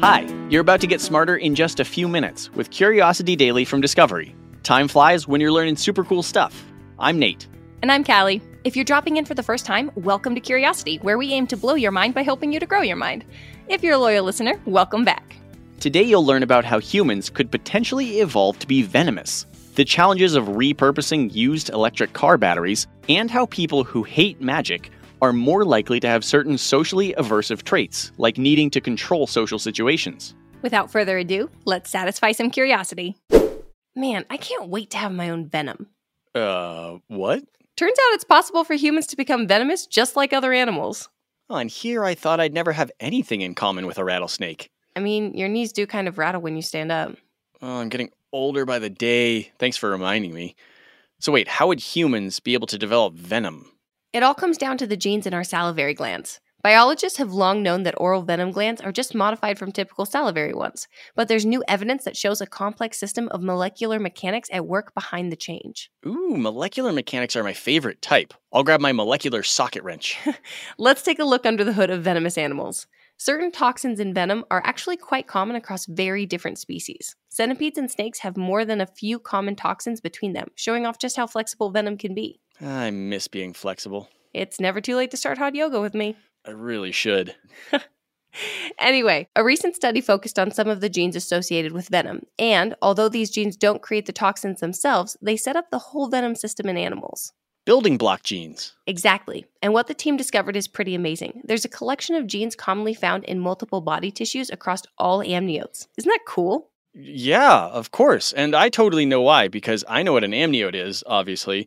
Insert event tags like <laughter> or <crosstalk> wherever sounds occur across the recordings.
Hi, you're about to get smarter in just a few minutes with Curiosity Daily from Discovery. Time flies when you're learning super cool stuff. I'm Nate. And I'm Callie. If you're dropping in for the first time, welcome to Curiosity, where we aim to blow your mind by helping you to grow your mind. If you're a loyal listener, welcome back. Today you'll learn about how humans could potentially evolve to be venomous, the challenges of repurposing used electric car batteries, and how people who hate magic are more likely to have certain socially aversive traits, like needing to control social situations. Without further ado, let's satisfy some curiosity. Man, I can't wait to have my own venom. Uh, what? Turns out it's possible for humans to become venomous just like other animals. Oh, and here I thought I'd never have anything in common with a rattlesnake. I mean, your knees do kind of rattle when you stand up. Oh, I'm getting older by the day. Thanks for reminding me. So, wait, how would humans be able to develop venom? It all comes down to the genes in our salivary glands. Biologists have long known that oral venom glands are just modified from typical salivary ones, but there's new evidence that shows a complex system of molecular mechanics at work behind the change. Ooh, molecular mechanics are my favorite type. I'll grab my molecular socket wrench. <laughs> Let's take a look under the hood of venomous animals. Certain toxins in venom are actually quite common across very different species. Centipedes and snakes have more than a few common toxins between them, showing off just how flexible venom can be. I miss being flexible. It's never too late to start hot yoga with me. <laughs> I really should. Anyway, a recent study focused on some of the genes associated with venom, and although these genes don't create the toxins themselves, they set up the whole venom system in animals. Building block genes. Exactly. And what the team discovered is pretty amazing. There's a collection of genes commonly found in multiple body tissues across all amniotes. Isn't that cool? Yeah, of course. And I totally know why, because I know what an amniote is, obviously.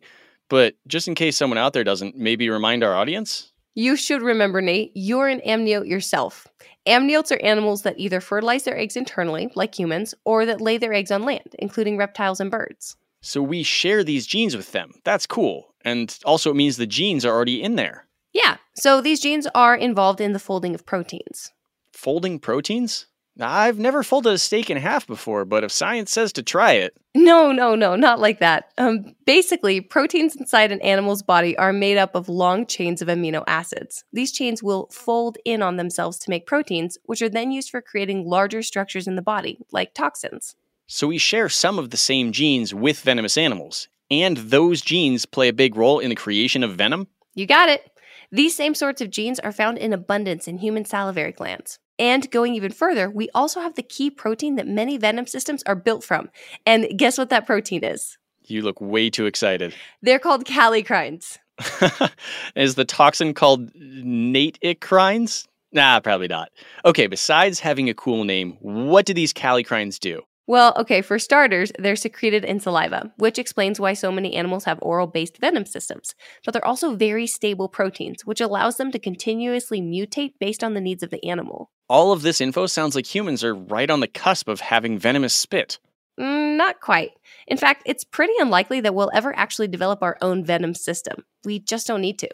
But just in case someone out there doesn't, maybe remind our audience? You should remember, Nate, you're an amniote yourself. Amniotes are animals that either fertilize their eggs internally, like humans, or that lay their eggs on land, including reptiles and birds. So we share these genes with them. That's cool. And also, it means the genes are already in there. Yeah, so these genes are involved in the folding of proteins. Folding proteins? I've never folded a steak in half before, but if science says to try it. No, no, no, not like that. Um, basically, proteins inside an animal's body are made up of long chains of amino acids. These chains will fold in on themselves to make proteins, which are then used for creating larger structures in the body, like toxins. So we share some of the same genes with venomous animals, and those genes play a big role in the creation of venom? You got it. These same sorts of genes are found in abundance in human salivary glands. And going even further, we also have the key protein that many venom systems are built from. And guess what that protein is? You look way too excited. They're called kallikreins. <laughs> is the toxin called nateicrines? Nah, probably not. Okay, besides having a cool name, what do these kallikreins do? Well, okay, for starters, they're secreted in saliva, which explains why so many animals have oral based venom systems. But they're also very stable proteins, which allows them to continuously mutate based on the needs of the animal. All of this info sounds like humans are right on the cusp of having venomous spit. Mm, not quite. In fact, it's pretty unlikely that we'll ever actually develop our own venom system. We just don't need to.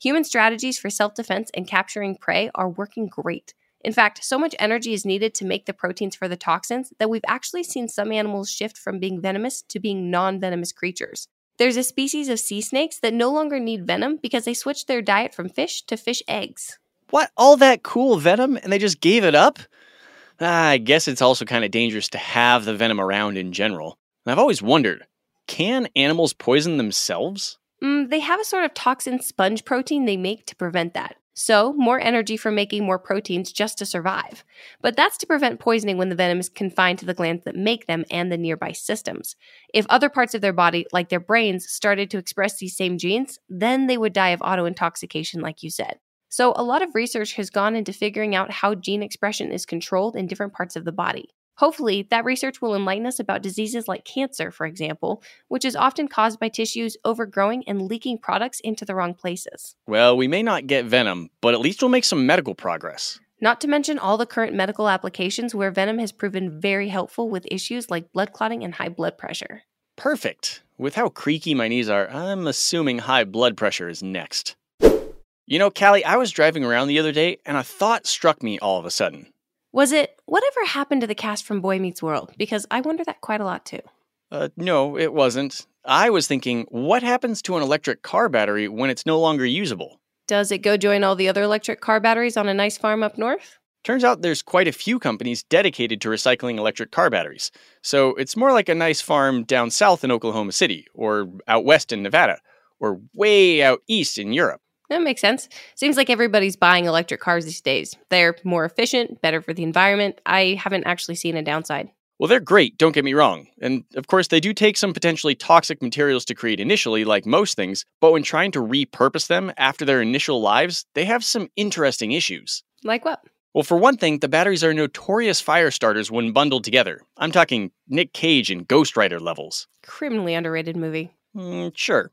Human strategies for self defense and capturing prey are working great. In fact, so much energy is needed to make the proteins for the toxins that we've actually seen some animals shift from being venomous to being non venomous creatures. There's a species of sea snakes that no longer need venom because they switched their diet from fish to fish eggs. What? All that cool venom and they just gave it up? Ah, I guess it's also kind of dangerous to have the venom around in general. And I've always wondered can animals poison themselves? Mm, they have a sort of toxin sponge protein they make to prevent that. So, more energy for making more proteins just to survive. But that's to prevent poisoning when the venom is confined to the glands that make them and the nearby systems. If other parts of their body, like their brains, started to express these same genes, then they would die of autointoxication, like you said. So, a lot of research has gone into figuring out how gene expression is controlled in different parts of the body. Hopefully, that research will enlighten us about diseases like cancer, for example, which is often caused by tissues overgrowing and leaking products into the wrong places. Well, we may not get venom, but at least we'll make some medical progress. Not to mention all the current medical applications where venom has proven very helpful with issues like blood clotting and high blood pressure. Perfect. With how creaky my knees are, I'm assuming high blood pressure is next. You know, Callie, I was driving around the other day and a thought struck me all of a sudden. Was it whatever happened to the cast from Boy Meets World? Because I wonder that quite a lot too. Uh, no, it wasn't. I was thinking, what happens to an electric car battery when it's no longer usable? Does it go join all the other electric car batteries on a nice farm up north? Turns out there's quite a few companies dedicated to recycling electric car batteries. So it's more like a nice farm down south in Oklahoma City, or out west in Nevada, or way out east in Europe. That makes sense. Seems like everybody's buying electric cars these days. They're more efficient, better for the environment. I haven't actually seen a downside. Well, they're great, don't get me wrong. And of course, they do take some potentially toxic materials to create initially, like most things, but when trying to repurpose them after their initial lives, they have some interesting issues. Like what? Well, for one thing, the batteries are notorious fire starters when bundled together. I'm talking Nick Cage and Ghost Rider levels. Criminally underrated movie. Mm, sure.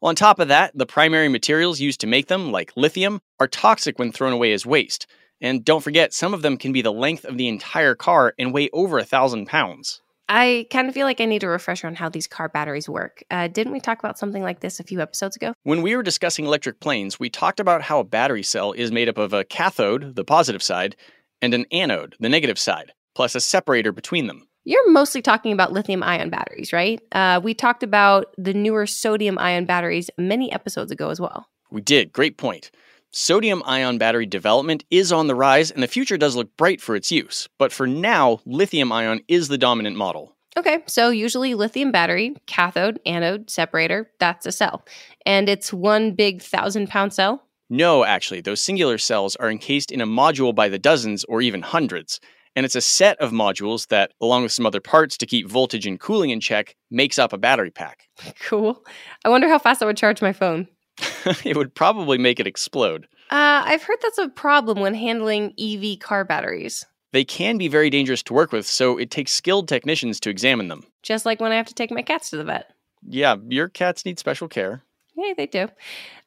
Well, on top of that, the primary materials used to make them, like lithium, are toxic when thrown away as waste. And don't forget, some of them can be the length of the entire car and weigh over a thousand pounds. I kind of feel like I need a refresher on how these car batteries work. Uh, didn't we talk about something like this a few episodes ago? When we were discussing electric planes, we talked about how a battery cell is made up of a cathode, the positive side, and an anode, the negative side, plus a separator between them. You're mostly talking about lithium ion batteries, right? Uh, we talked about the newer sodium ion batteries many episodes ago as well. We did. Great point. Sodium ion battery development is on the rise, and the future does look bright for its use. But for now, lithium ion is the dominant model. Okay, so usually lithium battery, cathode, anode, separator, that's a cell. And it's one big thousand pound cell? No, actually, those singular cells are encased in a module by the dozens or even hundreds. And it's a set of modules that, along with some other parts to keep voltage and cooling in check, makes up a battery pack. <laughs> Cool. I wonder how fast I would charge my phone. <laughs> it would probably make it explode. Uh, I've heard that's a problem when handling EV car batteries. They can be very dangerous to work with, so it takes skilled technicians to examine them. Just like when I have to take my cats to the vet. Yeah, your cats need special care. Yeah, they do.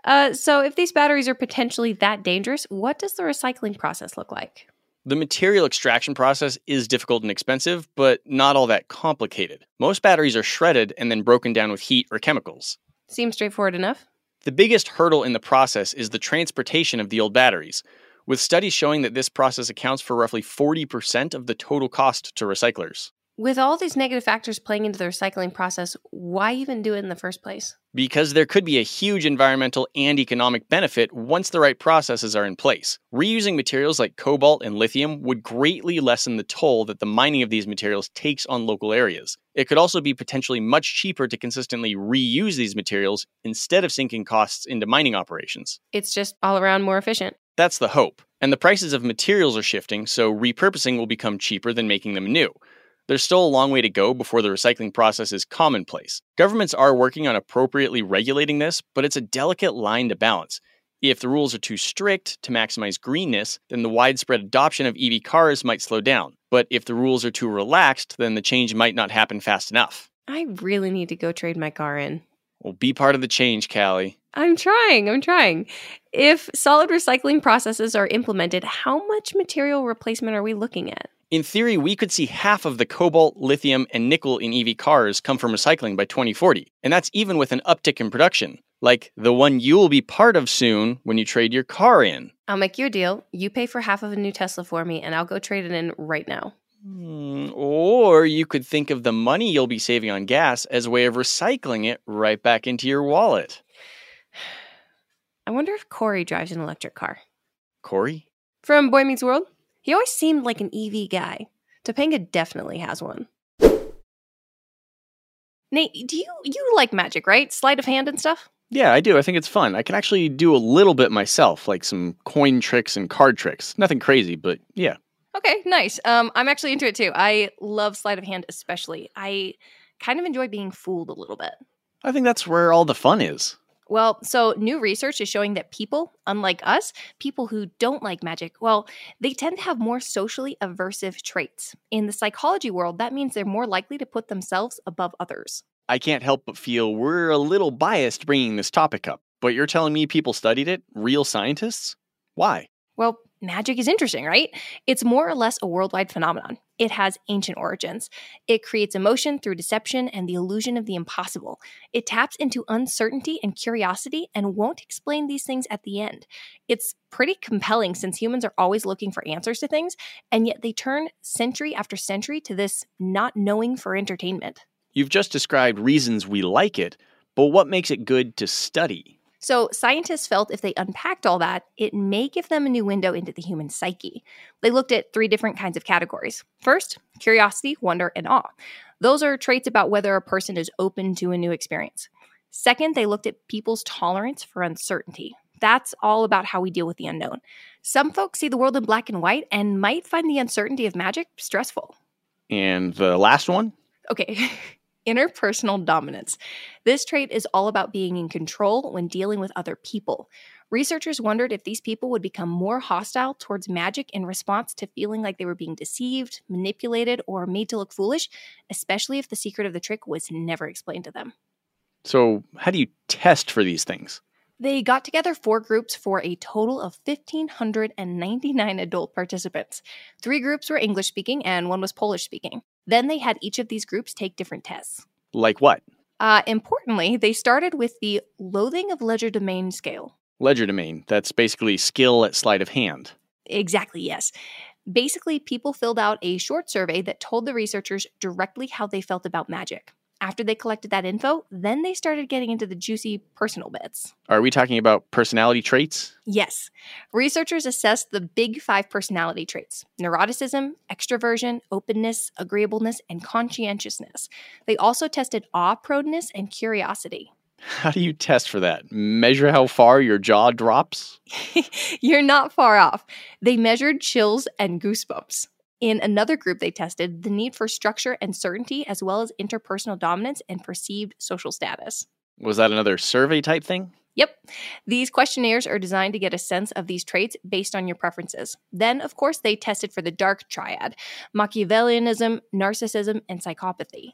Uh, so, if these batteries are potentially that dangerous, what does the recycling process look like? The material extraction process is difficult and expensive, but not all that complicated. Most batteries are shredded and then broken down with heat or chemicals. Seems straightforward enough. The biggest hurdle in the process is the transportation of the old batteries, with studies showing that this process accounts for roughly 40% of the total cost to recyclers. With all these negative factors playing into the recycling process, why even do it in the first place? Because there could be a huge environmental and economic benefit once the right processes are in place. Reusing materials like cobalt and lithium would greatly lessen the toll that the mining of these materials takes on local areas. It could also be potentially much cheaper to consistently reuse these materials instead of sinking costs into mining operations. It's just all around more efficient. That's the hope. And the prices of materials are shifting, so repurposing will become cheaper than making them new. There's still a long way to go before the recycling process is commonplace. Governments are working on appropriately regulating this, but it's a delicate line to balance. If the rules are too strict to maximize greenness, then the widespread adoption of EV cars might slow down. But if the rules are too relaxed, then the change might not happen fast enough. I really need to go trade my car in. Well, be part of the change, Callie. I'm trying, I'm trying. If solid recycling processes are implemented, how much material replacement are we looking at? In theory, we could see half of the cobalt, lithium, and nickel in EV cars come from recycling by 2040. And that's even with an uptick in production, like the one you'll be part of soon when you trade your car in. I'll make you a deal. You pay for half of a new Tesla for me, and I'll go trade it in right now. Hmm, or you could think of the money you'll be saving on gas as a way of recycling it right back into your wallet. <sighs> I wonder if Corey drives an electric car. Corey? From Boy Meets World? He always seemed like an EV guy. Topanga definitely has one. Nate, do you you like magic, right? Sleight of hand and stuff? Yeah, I do. I think it's fun. I can actually do a little bit myself, like some coin tricks and card tricks. Nothing crazy, but yeah. Okay, nice. Um, I'm actually into it too. I love sleight of hand, especially. I kind of enjoy being fooled a little bit. I think that's where all the fun is. Well, so new research is showing that people, unlike us, people who don't like magic, well, they tend to have more socially aversive traits. In the psychology world, that means they're more likely to put themselves above others. I can't help but feel we're a little biased bringing this topic up, but you're telling me people studied it? Real scientists? Why? Well, magic is interesting, right? It's more or less a worldwide phenomenon. It has ancient origins. It creates emotion through deception and the illusion of the impossible. It taps into uncertainty and curiosity and won't explain these things at the end. It's pretty compelling since humans are always looking for answers to things, and yet they turn century after century to this not knowing for entertainment. You've just described reasons we like it, but what makes it good to study? So, scientists felt if they unpacked all that, it may give them a new window into the human psyche. They looked at three different kinds of categories. First, curiosity, wonder, and awe. Those are traits about whether a person is open to a new experience. Second, they looked at people's tolerance for uncertainty. That's all about how we deal with the unknown. Some folks see the world in black and white and might find the uncertainty of magic stressful. And the last one? Okay, <laughs> interpersonal dominance. This trait is all about being in control when dealing with other people. Researchers wondered if these people would become more hostile towards magic in response to feeling like they were being deceived, manipulated, or made to look foolish, especially if the secret of the trick was never explained to them. So, how do you test for these things? They got together four groups for a total of 1,599 adult participants. Three groups were English speaking and one was Polish speaking. Then they had each of these groups take different tests. Like what? Uh, importantly, they started with the loathing of legerdemain scale. Legerdemain, that's basically skill at sleight of hand. Exactly, yes. Basically, people filled out a short survey that told the researchers directly how they felt about magic. After they collected that info, then they started getting into the juicy personal bits. Are we talking about personality traits? Yes. Researchers assessed the big five personality traits neuroticism, extroversion, openness, agreeableness, and conscientiousness. They also tested awe proneness and curiosity. How do you test for that? Measure how far your jaw drops? <laughs> You're not far off. They measured chills and goosebumps. In another group they tested, the need for structure and certainty, as well as interpersonal dominance and perceived social status. Was that another survey type thing? Yep. These questionnaires are designed to get a sense of these traits based on your preferences. Then, of course, they tested for the dark triad Machiavellianism, narcissism, and psychopathy.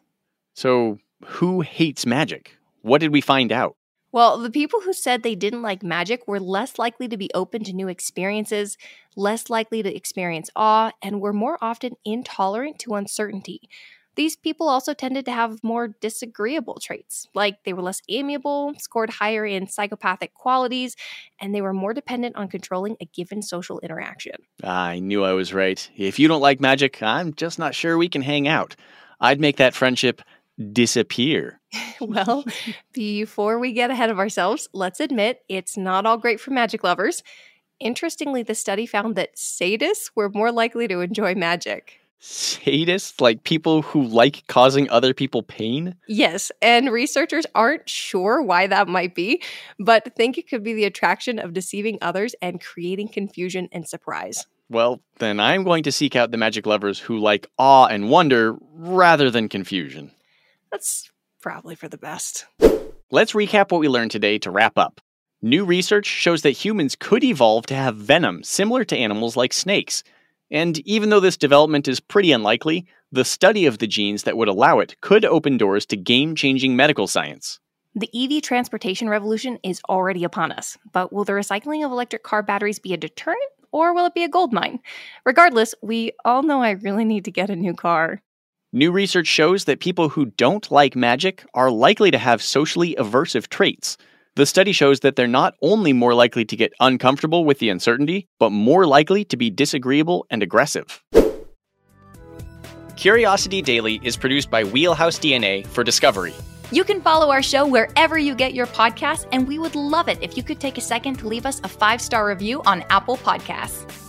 So, who hates magic? What did we find out? Well, the people who said they didn't like magic were less likely to be open to new experiences, less likely to experience awe, and were more often intolerant to uncertainty. These people also tended to have more disagreeable traits, like they were less amiable, scored higher in psychopathic qualities, and they were more dependent on controlling a given social interaction. I knew I was right. If you don't like magic, I'm just not sure we can hang out. I'd make that friendship disappear. <laughs> well, before we get ahead of ourselves, let's admit it's not all great for magic lovers. Interestingly, the study found that sadists were more likely to enjoy magic. Sadists? Like people who like causing other people pain? Yes, and researchers aren't sure why that might be, but think it could be the attraction of deceiving others and creating confusion and surprise. Well, then I'm going to seek out the magic lovers who like awe and wonder rather than confusion. That's probably for the best. Let's recap what we learned today to wrap up. New research shows that humans could evolve to have venom similar to animals like snakes. And even though this development is pretty unlikely, the study of the genes that would allow it could open doors to game changing medical science. The EV transportation revolution is already upon us, but will the recycling of electric car batteries be a deterrent or will it be a gold mine? Regardless, we all know I really need to get a new car. New research shows that people who don't like magic are likely to have socially aversive traits. The study shows that they're not only more likely to get uncomfortable with the uncertainty, but more likely to be disagreeable and aggressive. Curiosity Daily is produced by Wheelhouse DNA for Discovery. You can follow our show wherever you get your podcasts, and we would love it if you could take a second to leave us a five star review on Apple Podcasts.